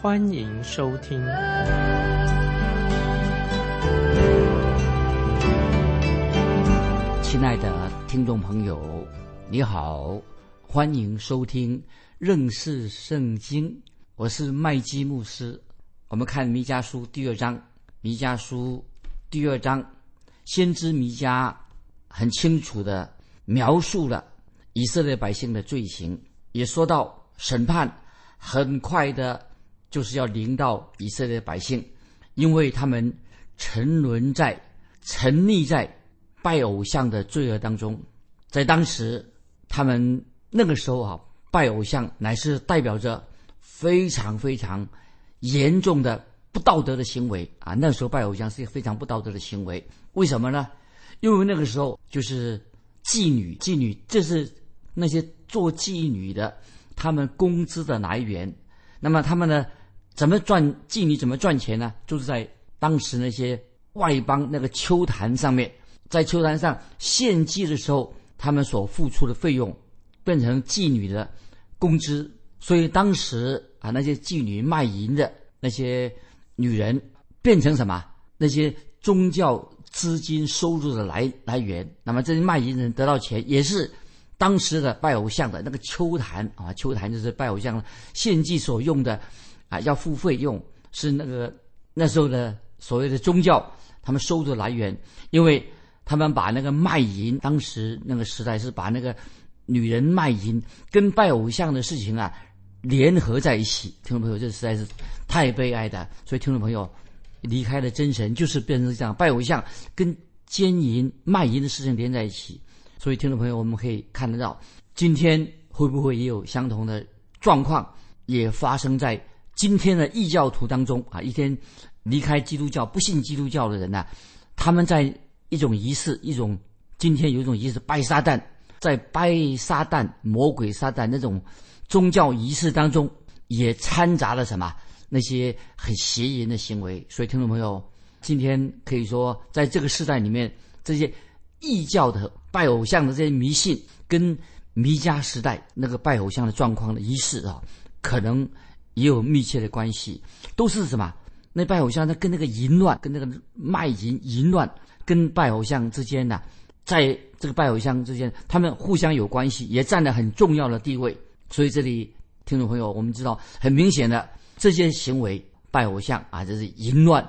欢迎收听。亲爱的听众朋友，你好，欢迎收听认识圣经。我是麦基牧师。我们看弥迦书第二章，弥迦书第二章，先知弥迦。很清楚的描述了以色列百姓的罪行，也说到审判很快的，就是要临到以色列百姓，因为他们沉沦在、沉溺在拜偶像的罪恶当中。在当时，他们那个时候啊，拜偶像乃是代表着非常非常严重的不道德的行为啊。那时候拜偶像是一个非常不道德的行为，为什么呢？因为那个时候就是妓女，妓女这是那些做妓女的，他们工资的来源。那么他们呢，怎么赚妓女？怎么赚钱呢？就是在当时那些外邦那个秋坛上面，在秋坛上献祭的时候，他们所付出的费用变成妓女的工资。所以当时啊，那些妓女卖淫的那些女人变成什么？那些宗教。资金收入的来来源，那么这些卖淫人得到钱，也是当时的拜偶像的那个秋坛啊，秋坛就是拜偶像献祭所用的啊，要付费用，是那个那时候的所谓的宗教，他们收入来源，因为他们把那个卖淫，当时那个时代是把那个女人卖淫跟拜偶像的事情啊联合在一起，听众朋友，这实在是太悲哀的，所以听众朋友。离开了真神，就是变成这样拜偶像，跟奸淫卖淫的事情连在一起。所以，听众朋友，我们可以看得到，今天会不会也有相同的状况，也发生在今天的异教徒当中啊？一天离开基督教、不信基督教的人呢，他们在一种仪式，一种今天有一种仪式拜撒旦，在拜撒旦、魔鬼撒旦那种宗教仪式当中，也掺杂了什么？那些很邪淫的行为，所以听众朋友，今天可以说，在这个时代里面，这些异教的拜偶像的这些迷信，跟弥迦时代那个拜偶像的状况的仪式啊，可能也有密切的关系。都是什么？那拜偶像，那跟那个淫乱，跟那个卖淫淫乱，跟拜偶像之间呢，在这个拜偶像之间，他们互相有关系，也占了很重要的地位。所以这里，听众朋友，我们知道很明显的。这些行为拜偶像啊，这是淫乱，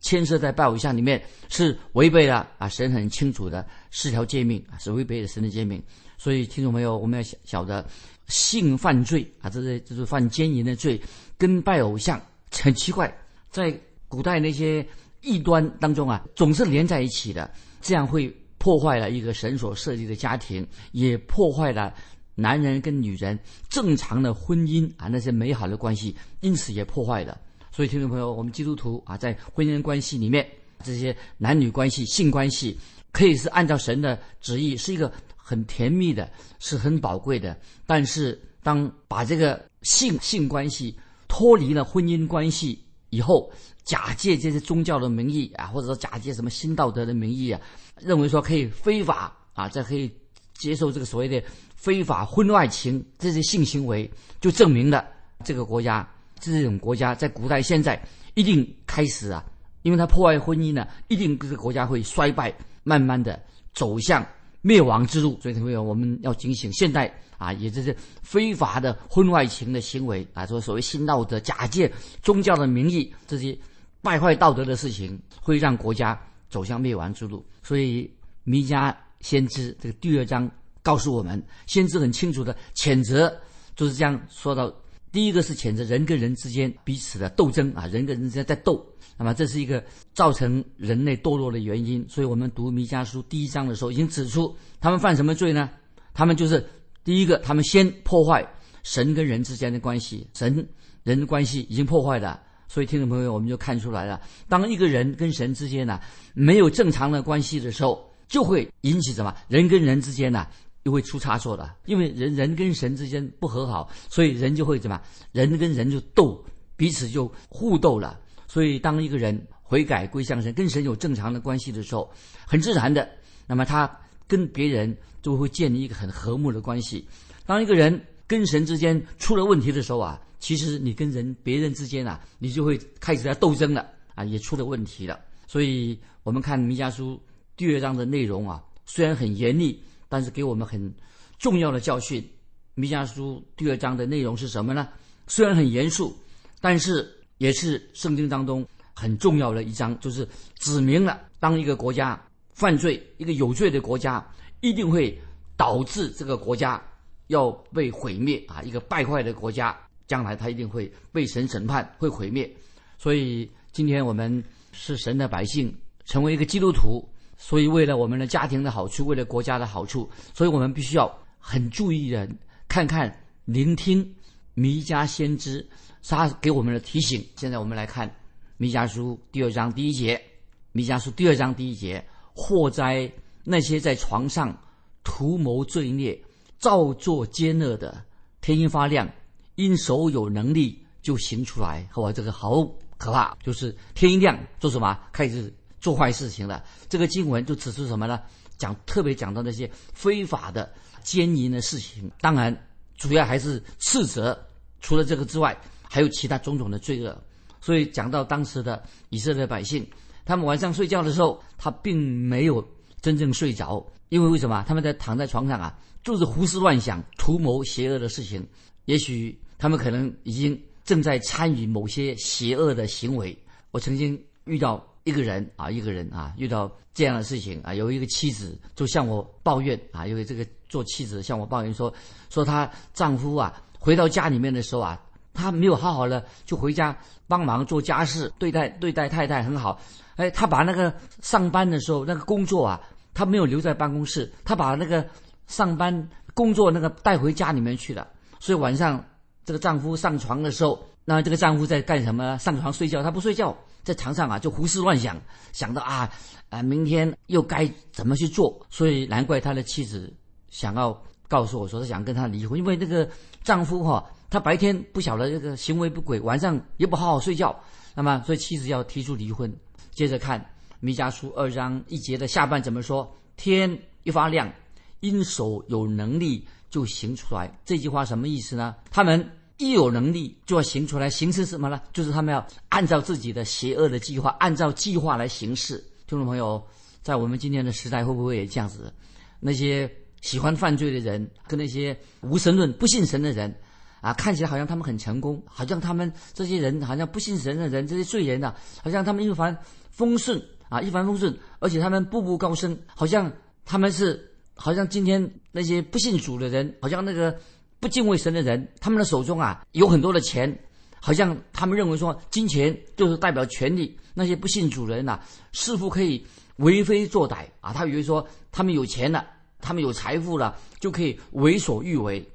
牵涉在拜偶像里面是违背了啊神很清楚的四条诫命啊，是违背了神的诫命。所以听众朋友，我们要晓晓得性犯罪啊，这是这是犯奸淫的罪，跟拜偶像很奇怪，在古代那些异端当中啊，总是连在一起的，这样会破坏了一个神所设计的家庭，也破坏了。男人跟女人正常的婚姻啊，那些美好的关系，因此也破坏了。所以，听众朋友，我们基督徒啊，在婚姻关系里面，这些男女关系、性关系，可以是按照神的旨意，是一个很甜蜜的，是很宝贵的。但是，当把这个性性关系脱离了婚姻关系以后，假借这些宗教的名义啊，或者说假借什么新道德的名义啊，认为说可以非法啊，这可以接受这个所谓的。非法婚外情这些性行为，就证明了这个国家这种国家在古代现在一定开始啊，因为它破坏婚姻呢，一定这个国家会衰败，慢慢的走向灭亡之路。所以，朋友我们要警醒，现代啊，也就是非法的婚外情的行为啊，说所谓新道德、假借宗教的名义这些败坏道德的事情，会让国家走向灭亡之路。所以，弥迦先知这个第二章。告诉我们，先知很清楚的谴责，就是这样说到。第一个是谴责人跟人之间彼此的斗争啊，人跟人之间在斗，那么这是一个造成人类堕落的原因。所以我们读弥迦书第一章的时候，已经指出他们犯什么罪呢？他们就是第一个，他们先破坏神跟人之间的关系，神人的关系已经破坏了，所以听众朋友，我们就看出来了，当一个人跟神之间呢、没有正常的关系的时候，就会引起什么？人跟人之间呢、又会出差错的，因为人人跟神之间不和好，所以人就会怎么？人跟人就斗，彼此就互斗了。所以当一个人悔改归向神，跟神有正常的关系的时候，很自然的，那么他跟别人就会建立一个很和睦的关系。当一个人跟神之间出了问题的时候啊，其实你跟人别人之间啊，你就会开始在斗争了啊，也出了问题了。所以我们看弥迦书第二章的内容啊，虽然很严厉，但是给我们很重要的教训。弥迦书第二章的内容是什么呢？虽然很严肃，但是也是圣经当中很重要的一章，就是指明了当一个国家犯罪，一个有罪的国家，一定会导致这个国家要被毁灭啊！一个败坏的国家，将来他一定会被神审判，会毁灭。所以今天我们是神的百姓，成为一个基督徒，所以为了我们的家庭的好处，为了国家的好处，所以我们必须要很注意的看看、聆听弥迦先知他给我们的提醒。现在我们来看弥迦书第二章第一节，弥迦书第二章第一节：祸灾那些在床上图谋罪孽、造作奸恶的，天一发亮，因手有能力就行出来。哇，这个好可怕！就是天一亮做什么？开始做坏事情了。这个经文就指出什么呢？讲特别讲到那些非法的奸淫的事情。当然，主要还是斥责。除了这个之外，还有其他种种的罪恶。所以讲到当时的以色列百姓，他们晚上睡觉的时候，他并没有真正睡着，因为为什么？他们在躺在床上啊，就是胡思乱想、图谋邪恶的事情。也许他们可能已经正在参与某些邪恶的行为。我曾经遇到一个人啊，一个人啊，遇到这样的事情啊，有一个妻子就向我抱怨啊，因为这个做妻子向我抱怨说，说她丈夫啊回到家里面的时候啊。他没有好好的就回家帮忙做家事，对待对待太太很好。哎，他把那个上班的时候那个工作啊，他没有留在办公室，他把那个上班工作那个带回家里面去了。所以晚上这个丈夫上床的时候，那这个丈夫在干什么？上床睡觉，他不睡觉，在床上啊就胡思乱想，想到啊啊明天又该怎么去做。所以难怪他的妻子想要告诉我说，他想跟他离婚，因为那个丈夫哈。他白天不晓得这个行为不轨，晚上也不好好睡觉，那么所以妻子要提出离婚。接着看弥迦书二章一节的下半怎么说？天一发亮，因手有能力就行出来。这句话什么意思呢？他们一有能力就要行出来，行是什么呢？就是他们要按照自己的邪恶的计划，按照计划来行事。听众朋友，在我们今天的时代，会不会也这样子？那些喜欢犯罪的人，跟那些无神论、不信神的人。啊，看起来好像他们很成功，好像他们这些人好像不信神的人，这些罪人呐，好像他们一帆风顺啊，一帆风顺，而且他们步步高升，好像他们是，好像今天那些不信主的人，好像那个不敬畏神的人，他们的手中啊有很多的钱，好像他们认为说金钱就是代表权力，那些不信主人呐，似乎可以为非作歹啊，他以为说他们有钱了，他们有财富了，就可以为所欲为，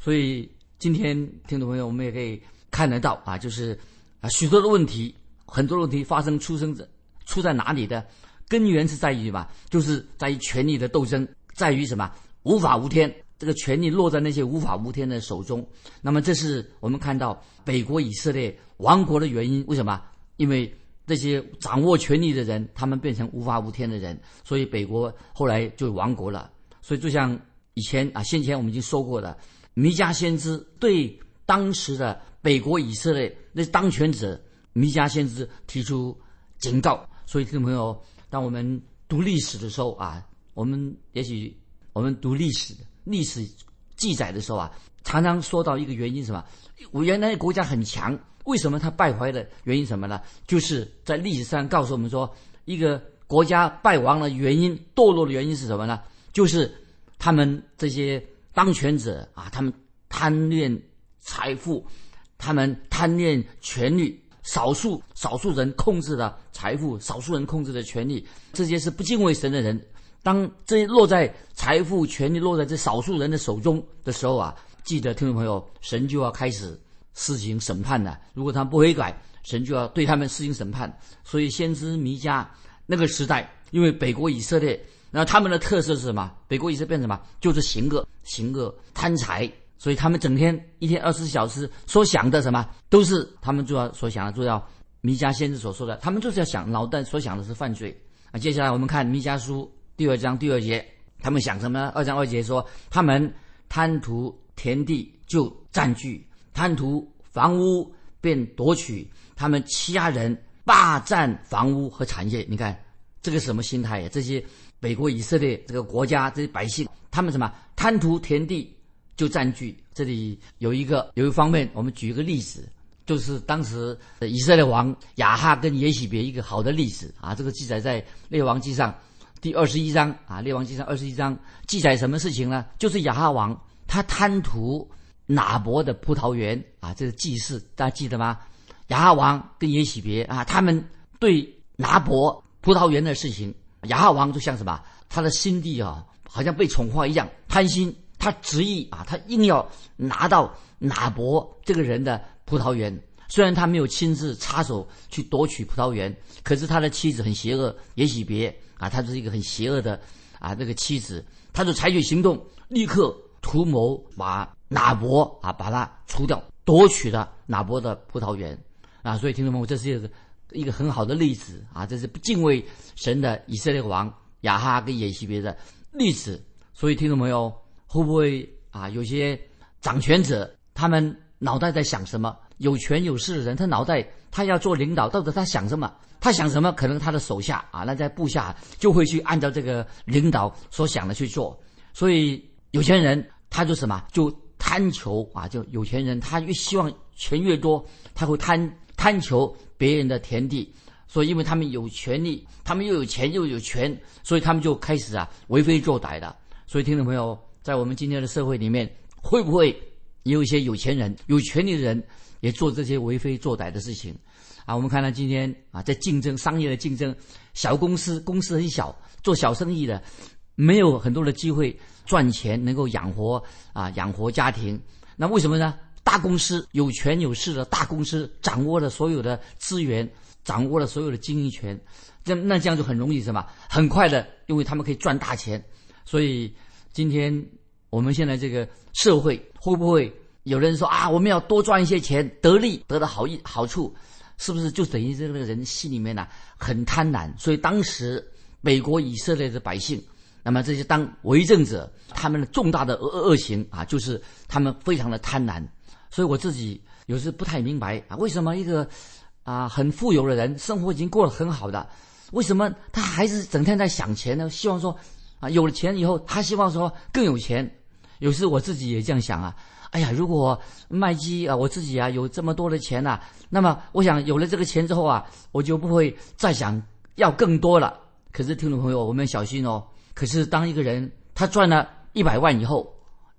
所以。今天听众朋友，我们也可以看得到啊，就是啊许多的问题，很多问题发生出生者出在哪里的根源是在于什么，就是在于权力的斗争，在于什么无法无天，这个权力落在那些无法无天的手中。那么这是我们看到北国以色列亡国的原因。为什么？因为这些掌握权力的人，他们变成无法无天的人，所以北国后来就亡国了。所以就像以前啊，先前我们已经说过的。弥迦先知对当时的北国以色列那当权者弥迦先知提出警告，所以听众朋友，当我们读历史的时候啊，我们也许我们读历史历史记载的时候啊，常常说到一个原因什么？我原来国家很强，为什么它败坏的原因什么呢？就是在历史上告诉我们说，一个国家败亡的原因、堕落的原因是什么呢？就是他们这些。当权者啊，他们贪恋财富，他们贪恋权力，少数少数人控制的财富，少数人控制的权力，这些是不敬畏神的人。当这些落在财富、权力落在这少数人的手中的时候啊，记得听众朋友，神就要开始施行审判了。如果他们不悔改，神就要对他们施行审判。所以先知弥迦那个时代，因为北国以色列，那他们的特色是什么？北国以色列变什么？就是行恶、行恶、贪财。所以他们整天一天二十四小时所想的什么，都是他们主要所想的，就要弥迦先知所说的，他们就是要想脑袋所想的是犯罪啊。接下来我们看弥迦书第二章第二节，他们想什么？二章二节说，他们贪图田地就占据，贪图房屋便夺取，他们欺压人，霸占房屋和产业。你看这个什么心态呀？这些北国以色列这个国家这些百姓，他们什么贪图田地？就占据这里有一个有一方面，我们举一个例子，就是当时以色列王亚哈跟耶喜别一个好的例子啊。这个记载在列王记上第二十一章啊，列王记上二十一章记载什么事情呢？就是亚哈王他贪图拿伯的葡萄园啊，这个祭祀大家记得吗？亚哈王跟耶喜别啊，他们对拿伯葡萄园的事情，亚哈王就像什么？他的心地啊，好像被宠坏一样，贪心。他执意啊，他硬要拿到拿伯这个人的葡萄园。虽然他没有亲自插手去夺取葡萄园，可是他的妻子很邪恶，也许别啊，他是一个很邪恶的啊这个妻子，他就采取行动，立刻图谋把拿伯啊把他除掉，夺取了拿伯的葡萄园啊。所以听众朋友，这是一个一个很好的例子啊，这是不敬畏神的以色列王亚哈跟耶西别的例子。所以听众朋友。会不会啊？有些掌权者，他们脑袋在想什么？有权有势的人，他脑袋他要做领导，到底他想什么？他想什么？可能他的手下啊，那在部下就会去按照这个领导所想的去做。所以有钱人他就什么？就贪求啊！就有钱人他越希望钱越多，他会贪贪求别人的田地。所以因为他们有权利，他们又有钱又有权，所以他们就开始啊为非作歹的。所以听众朋友。在我们今天的社会里面，会不会也有一些有钱人、有权利的人也做这些为非作歹的事情？啊，我们看到今天啊，在竞争、商业的竞争，小公司公司很小，做小生意的没有很多的机会赚钱，能够养活啊养活家庭。那为什么呢？大公司有权有势的大公司掌握了所有的资源，掌握了所有的经营权，这那这样就很容易什么？很快的，因为他们可以赚大钱，所以。今天我们现在这个社会会不会有人说啊？我们要多赚一些钱，得利得到好意好处，是不是就等于这个人心里面呢很贪婪？所以当时美国以色列的百姓，那么这些当为政者，他们的重大的恶恶行啊，就是他们非常的贪婪。所以我自己有时不太明白啊，为什么一个啊很富有的人，生活已经过得很好的，为什么他还是整天在想钱呢？希望说。啊，有了钱以后，他希望说更有钱。有时我自己也这样想啊，哎呀，如果卖鸡啊，我自己啊有这么多的钱呐，那么我想有了这个钱之后啊，我就不会再想要更多了。可是听众朋友，我们小心哦。可是当一个人他赚了一百万以后，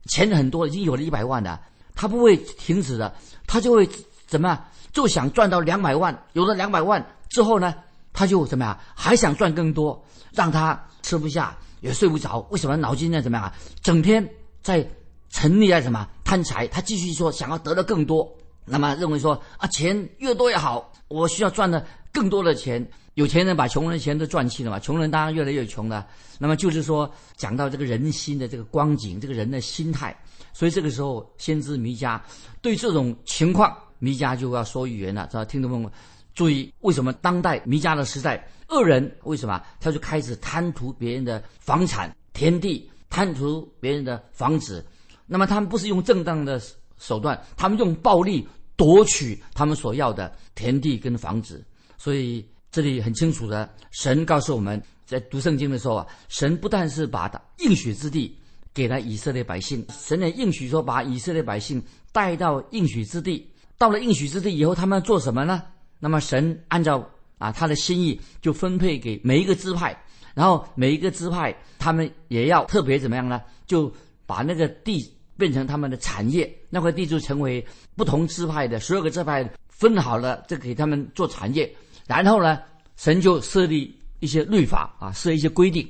钱很多，已经有了一百万了，他不会停止的，他就会怎么就想赚到两百万。有了两百万之后呢，他就怎么样，还想赚更多，让他吃不下。也睡不着，为什么脑筋在怎么样啊？整天在沉溺在什么贪财？他继续说想要得的更多，那么认为说啊，钱越多越好，我需要赚的更多的钱。有钱人把穷人的钱都赚去了嘛，穷人当然越来越穷了。那么就是说，讲到这个人心的这个光景，这个人的心态。所以这个时候，先知弥迦对这种情况，弥迦就要说语言了，知道？听众朋友们注意，为什么当代弥迦的时代？恶人为什么他就开始贪图别人的房产、田地，贪图别人的房子？那么他们不是用正当的手段，他们用暴力夺取他们所要的田地跟房子。所以这里很清楚的，神告诉我们在读圣经的时候啊，神不但是把应许之地给了以色列百姓，神也应许说把以色列百姓带到应许之地。到了应许之地以后，他们要做什么呢？那么神按照。啊，他的心意就分配给每一个支派，然后每一个支派他们也要特别怎么样呢？就把那个地变成他们的产业，那块地就成为不同支派的十二个支派分好了，这给他们做产业。然后呢，神就设立一些律法啊，设一些规定。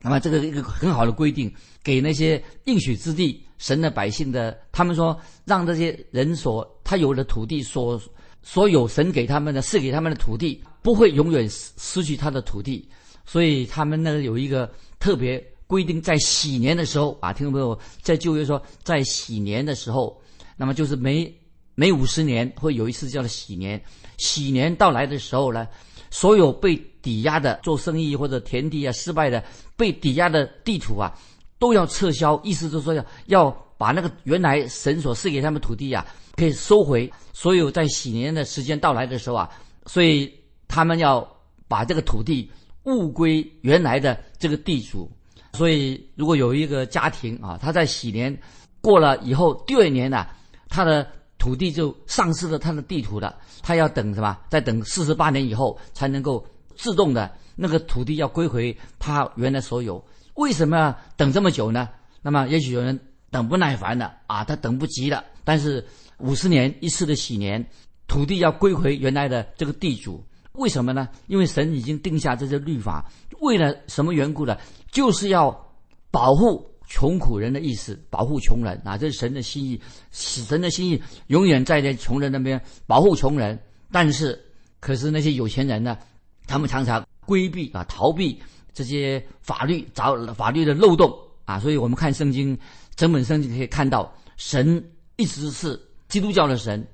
那么这个一个很好的规定，给那些应许之地神的百姓的，他们说让这些人所他有的土地，所所有神给他们的赐给他们的土地，不会永远失失去他的土地。所以他们呢有一个特别规定，在喜年的时候啊，听众朋友在旧约说，在喜年的时候，那么就是每每五十年会有一次叫做喜年。喜年到来的时候呢，所有被抵押的做生意或者田地啊失败的被抵押的地图啊，都要撤销。意思就是说要要把那个原来神所赐给他们土地啊，可以收回。所有在喜年的时间到来的时候啊，所以他们要把这个土地。物归原来的这个地主，所以如果有一个家庭啊，他在喜年过了以后，第二年呢，他的土地就丧失了他的地图了，他要等什么？再等四十八年以后才能够自动的那个土地要归回他原来所有。为什么要等这么久呢？那么也许有人等不耐烦了啊，他等不及了。但是五十年一次的喜年，土地要归回原来的这个地主。为什么呢？因为神已经定下这些律法，为了什么缘故呢？就是要保护穷苦人的意思，保护穷人啊！这是神的心意，神的心意永远在那穷人那边保护穷人。但是，可是那些有钱人呢？他们常常规避啊，逃避这些法律找法律的漏洞啊！所以我们看圣经，整本圣经可以看到，神一直是基督教的神，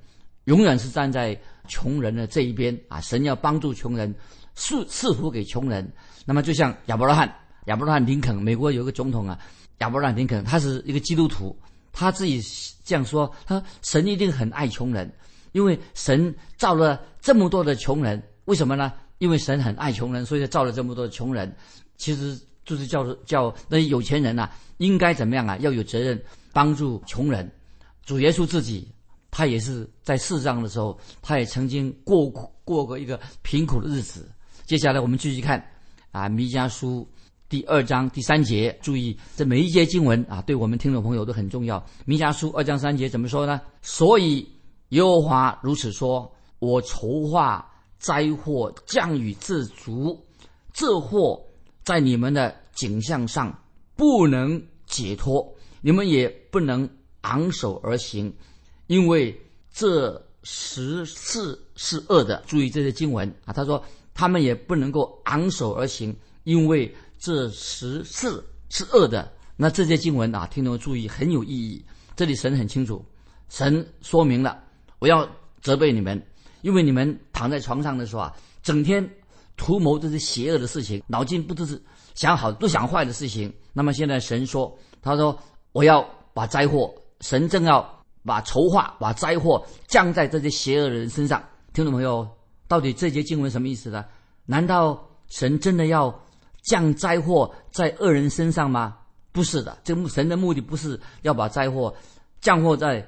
永远是站在。穷人的这一边啊，神要帮助穷人，赐赐福给穷人。那么就像亚伯拉罕，亚伯拉罕林肯，美国有个总统啊，亚伯拉罕林肯，他是一个基督徒，他自己这样说：他神一定很爱穷人，因为神造了这么多的穷人，为什么呢？因为神很爱穷人，所以造了这么多的穷人。其实就是叫叫那些有钱人呐，应该怎么样啊？要有责任帮助穷人。主耶稣自己。他也是在世上的时候，他也曾经过过过一个贫苦的日子。接下来我们继续看啊，《弥迦书》第二章第三节，注意这每一节经文啊，对我们听众朋友都很重要。《弥迦书》二章三节怎么说呢？所以耶和华如此说：“我筹划灾祸降雨自足，这祸在你们的景象上不能解脱，你们也不能昂首而行。”因为这十事是恶的，注意这些经文啊。他说他们也不能够昂首而行，因为这十事是恶的。那这些经文啊，听众注意很有意义。这里神很清楚，神说明了我要责备你们，因为你们躺在床上的时候啊，整天图谋这些邪恶的事情，脑筋不都是想好都想坏的事情。那么现在神说，他说我要把灾祸，神正要。把筹划、把灾祸降在这些邪恶的人身上，听众朋友，到底这节经文什么意思呢？难道神真的要降灾祸在恶人身上吗？不是的，这神的目的不是要把灾祸降祸在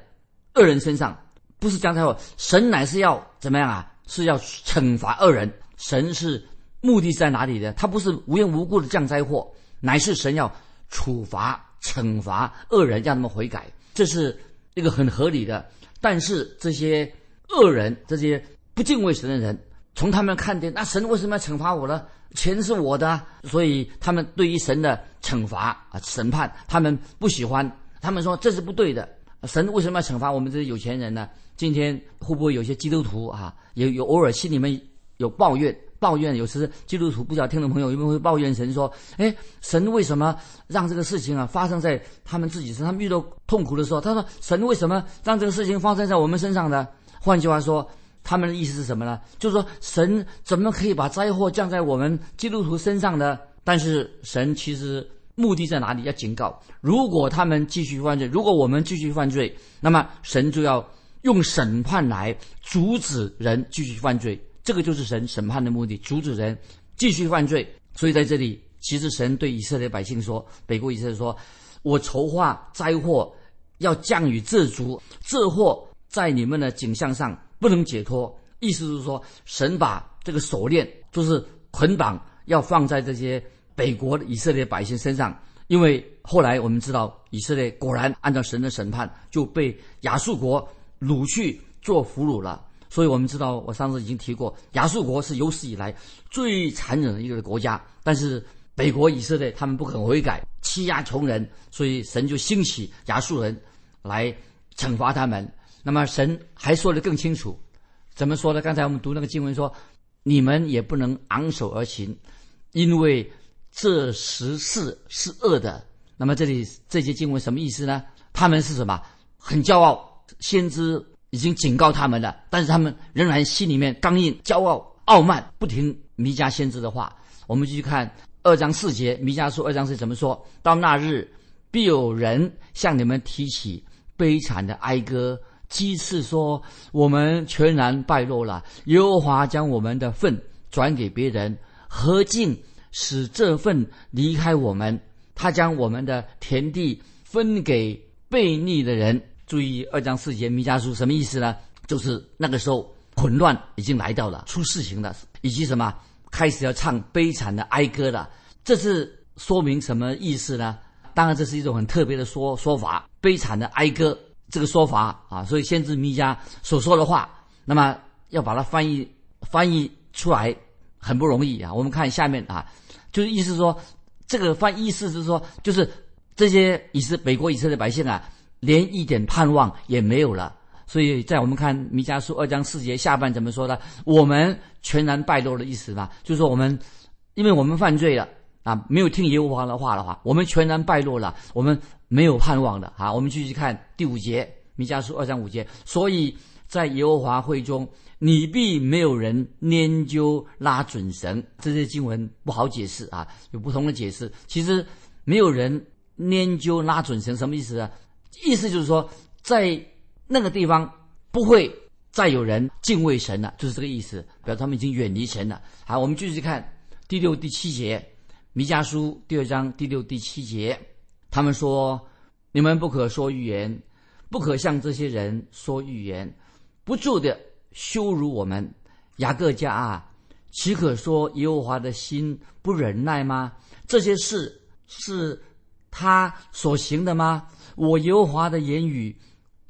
恶人身上，不是降灾祸，神乃是要怎么样啊？是要惩罚恶人。神是目的在哪里的？他不是无缘无故的降灾祸，乃是神要处罚、惩罚恶人，让他们悔改。这是。一个很合理的，但是这些恶人、这些不敬畏神的人，从他们看见，那神为什么要惩罚我呢？钱是我的，所以他们对于神的惩罚啊、审判，他们不喜欢。他们说这是不对的，神为什么要惩罚我们这些有钱人呢？今天会不会有些基督徒啊，有有偶尔心里面有抱怨？抱怨，有时基督徒不晓得听众朋友有没有会抱怨神说：“哎，神为什么让这个事情啊发生在他们自己身上？他们遇到痛苦的时候，他说神为什么让这个事情发生在我们身上呢？”换句话说，他们的意思是什么呢？就是说神怎么可以把灾祸降在我们基督徒身上呢？但是神其实目的在哪里？要警告：如果他们继续犯罪，如果我们继续犯罪，那么神就要用审判来阻止人继续犯罪。这个就是神审判的目的，阻止人继续犯罪。所以在这里，其实神对以色列百姓说：“北国以色列说，我筹划灾祸要降雨自足，这祸在你们的景象上不能解脱。”意思是说，神把这个锁链就是捆绑，要放在这些北国以色列百姓身上。因为后来我们知道，以色列果然按照神的审判，就被亚述国掳去做俘虏了。所以我们知道，我上次已经提过，亚述国是有史以来最残忍的一个国家。但是北国以色列他们不肯悔改，欺压穷人，所以神就兴起亚述人来惩罚他们。那么神还说的更清楚，怎么说呢？刚才我们读那个经文说，你们也不能昂首而行，因为这十事是恶的。那么这里这些经文什么意思呢？他们是什么？很骄傲，先知已经警告他们了，但是他们仍然心里面刚硬、骄傲、傲慢，不听弥迦先知的话。我们继续看二章四节，弥迦书二章是怎么说？到那日，必有人向你们提起悲惨的哀歌，讥刺说：我们全然败落了。耶和华将我们的份转给别人，何竟使这份离开我们？他将我们的田地分给悖逆的人。注意二章四节弥迦书什么意思呢？就是那个时候混乱已经来到了，出事情了，以及什么开始要唱悲惨的哀歌了。这是说明什么意思呢？当然，这是一种很特别的说说法，悲惨的哀歌这个说法啊。所以先知弥迦所说的话，那么要把它翻译翻译出来很不容易啊。我们看下面啊，就是意思说。这个翻意思是说，就是这些以色北国以色列百姓啊，连一点盼望也没有了。所以在我们看弥迦书二章四节下半怎么说呢？我们全然败落的意思吧，就是说我们，因为我们犯罪了啊，没有听耶和华的话的话，我们全然败落了，我们没有盼望的啊。我们继续看第五节，弥迦书二章五节，所以在耶和华会中。你必没有人研究拉准绳，这些经文不好解释啊，有不同的解释。其实没有人研究拉准绳什么意思啊？意思就是说，在那个地方不会再有人敬畏神了，就是这个意思，表示他们已经远离神了。好，我们继续看第六、第七节，弥迦书第二章第六、第七节，他们说：你们不可说预言，不可向这些人说预言，不住的。羞辱我们，雅各家啊，岂可说耶和华的心不忍耐吗？这些事是他所行的吗？我耶和华的言语，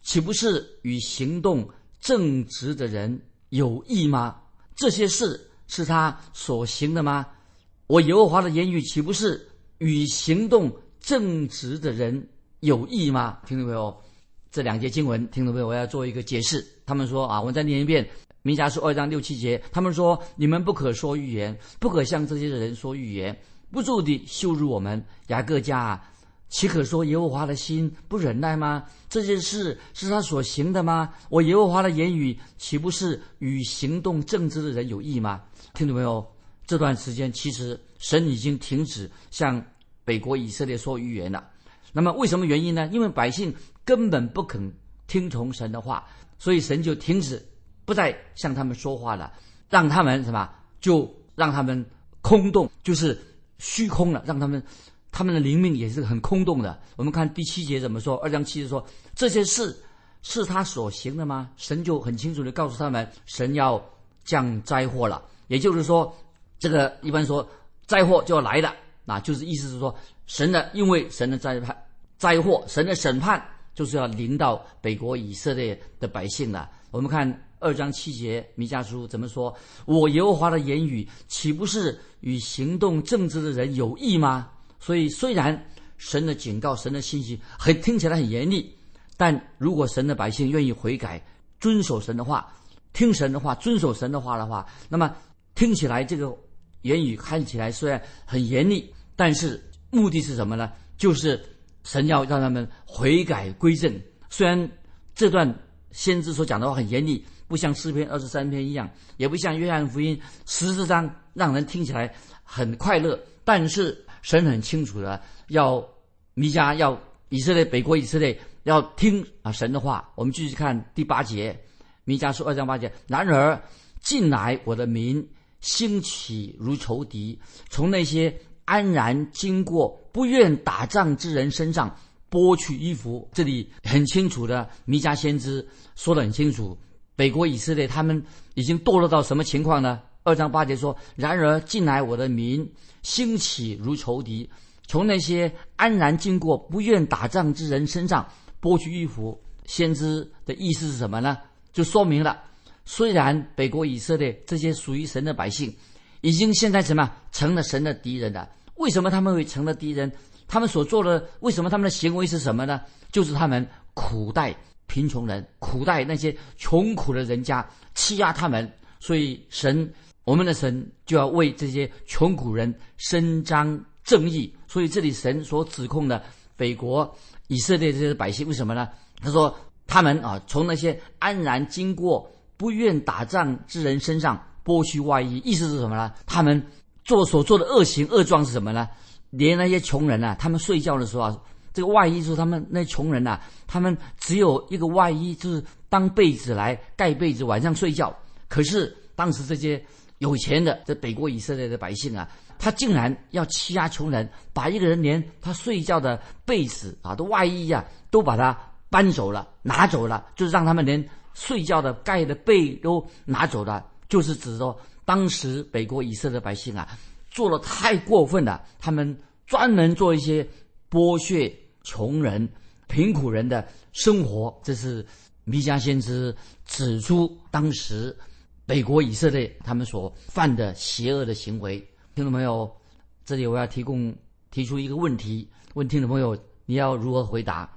岂不是与行动正直的人有益吗？这些事是他所行的吗？我耶和华的言语，岂不是与行动正直的人有益吗？听懂没有？这两节经文听懂没有？我要做一个解释。他们说啊，我再念一遍《名家书》二章六七节。他们说：你们不可说预言，不可向这些人说预言，不住地羞辱我们雅各家，岂可说耶和华的心不忍耐吗？这件事是他所行的吗？我耶和华的言语岂不是与行动正直的人有益吗？听懂没有？这段时间其实神已经停止向北国以色列说预言了。那么为什么原因呢？因为百姓。根本不肯听从神的话，所以神就停止，不再向他们说话了，让他们什么？就让他们空洞，就是虚空了，让他们他们的灵命也是很空洞的。我们看第七节怎么说？二章七节说：“这些事是他所行的吗？”神就很清楚的告诉他们，神要降灾祸了。也就是说，这个一般说灾祸就要来了，啊就是意思是说，神的因为神的灾判灾祸，神的审判。就是要临到北国以色列的百姓了。我们看二章七节弥迦书怎么说？我耶和华的言语岂不是与行动正直的人有益吗？所以虽然神的警告、神的信息很听起来很严厉，但如果神的百姓愿意悔改、遵守神的话、听神的话、遵守神的话的话，那么听起来这个言语看起来虽然很严厉，但是目的是什么呢？就是。神要让他们悔改归正，虽然这段先知所讲的话很严厉，不像诗篇二十三篇一样，也不像约翰福音十四章让人听起来很快乐，但是神很清楚的要弥迦要以色列北国以色列要听啊神的话。我们继续看第八节，弥迦书二章八节。然而近来我的民兴起如仇敌，从那些。安然经过不愿打仗之人身上剥去衣服，这里很清楚的，弥迦先知说得很清楚，北国以色列他们已经堕落到什么情况呢？二章八节说：“然而近来我的民兴起如仇敌，从那些安然经过不愿打仗之人身上剥去衣服。”先知的意思是什么呢？就说明了，虽然北国以色列这些属于神的百姓，已经现在什么成了神的敌人了。为什么他们会成了敌人？他们所做的，为什么他们的行为是什么呢？就是他们苦待贫穷人，苦待那些穷苦的人家，欺压他们。所以神，我们的神就要为这些穷苦人伸张正义。所以这里神所指控的北国以色列这些百姓，为什么呢？他说他们啊，从那些安然经过、不愿打仗之人身上剥去外衣，意思是什么呢？他们做所做的恶行恶状是什么呢？连那些穷人啊，他们睡觉的时候啊，这个外衣是他们那穷人呐，他们只有一个外衣，就是当被子来盖被子，晚上睡觉。可是当时这些有钱的这北国以色列的百姓啊，他竟然要欺压穷人，把一个人连他睡觉的被子啊、的外衣呀，都把它搬走了、拿走了，就是让他们连睡觉的盖的被都拿走了，就是指说当时北国以色列百姓啊，做的太过分了，他们专门做一些剥削穷人、贫苦人的生活，这是弥迦先知指出当时。北国以色列他们所犯的邪恶的行为，听众朋友，这里我要提供提出一个问题，问听众朋友你要如何回答？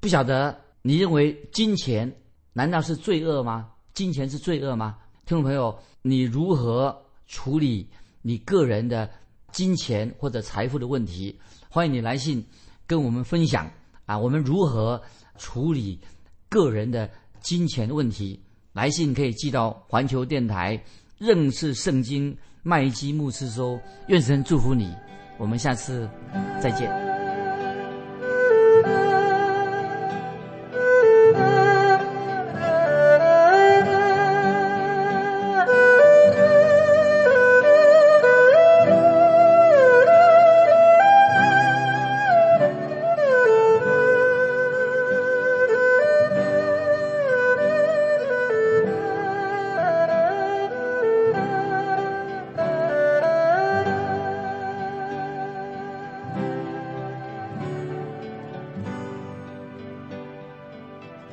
不晓得你认为金钱难道是罪恶吗？金钱是罪恶吗？听众朋友，你如何处理你个人的金钱或者财富的问题？欢迎你来信跟我们分享啊，我们如何处理个人的金钱的问题？来信可以寄到环球电台认识圣经麦基牧师收，愿神祝福你，我们下次再见。